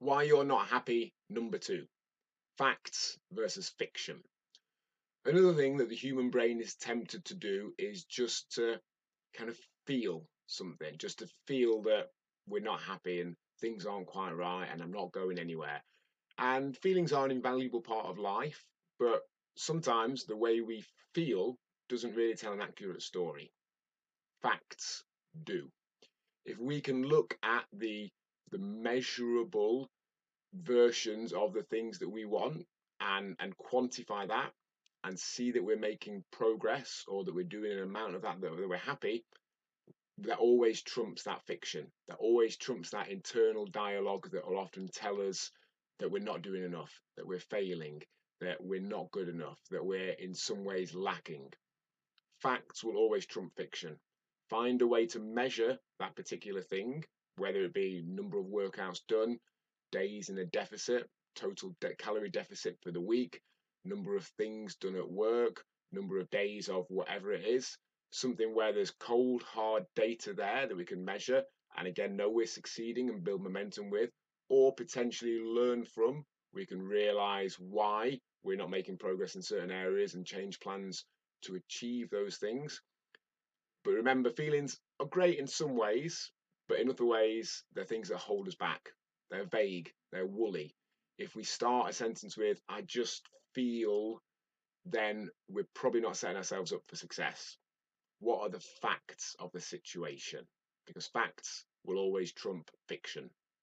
Why you're not happy, number two. Facts versus fiction. Another thing that the human brain is tempted to do is just to kind of feel something, just to feel that we're not happy and things aren't quite right and I'm not going anywhere. And feelings are an invaluable part of life, but sometimes the way we feel doesn't really tell an accurate story. Facts do. If we can look at the the measurable versions of the things that we want and and quantify that and see that we're making progress or that we're doing an amount of that that, we're happy that always trumps that fiction that always trumps that internal dialogue that will often tell us that we're not doing enough that we're failing that we're not good enough that we're in some ways lacking. Facts will always trump fiction. Find a way to measure that particular thing whether it be number of workouts done days in a deficit, total de- calorie deficit for the week, number of things done at work, number of days of whatever it is, something where there's cold, hard data there that we can measure and again know we're succeeding and build momentum with, or potentially learn from. We can realize why we're not making progress in certain areas and change plans to achieve those things. But remember, feelings are great in some ways, but in other ways, they're things that hold us back. They're vague, they're woolly. If we start a sentence with, I just feel, then we're probably not setting ourselves up for success. What are the facts of the situation? Because facts will always trump fiction.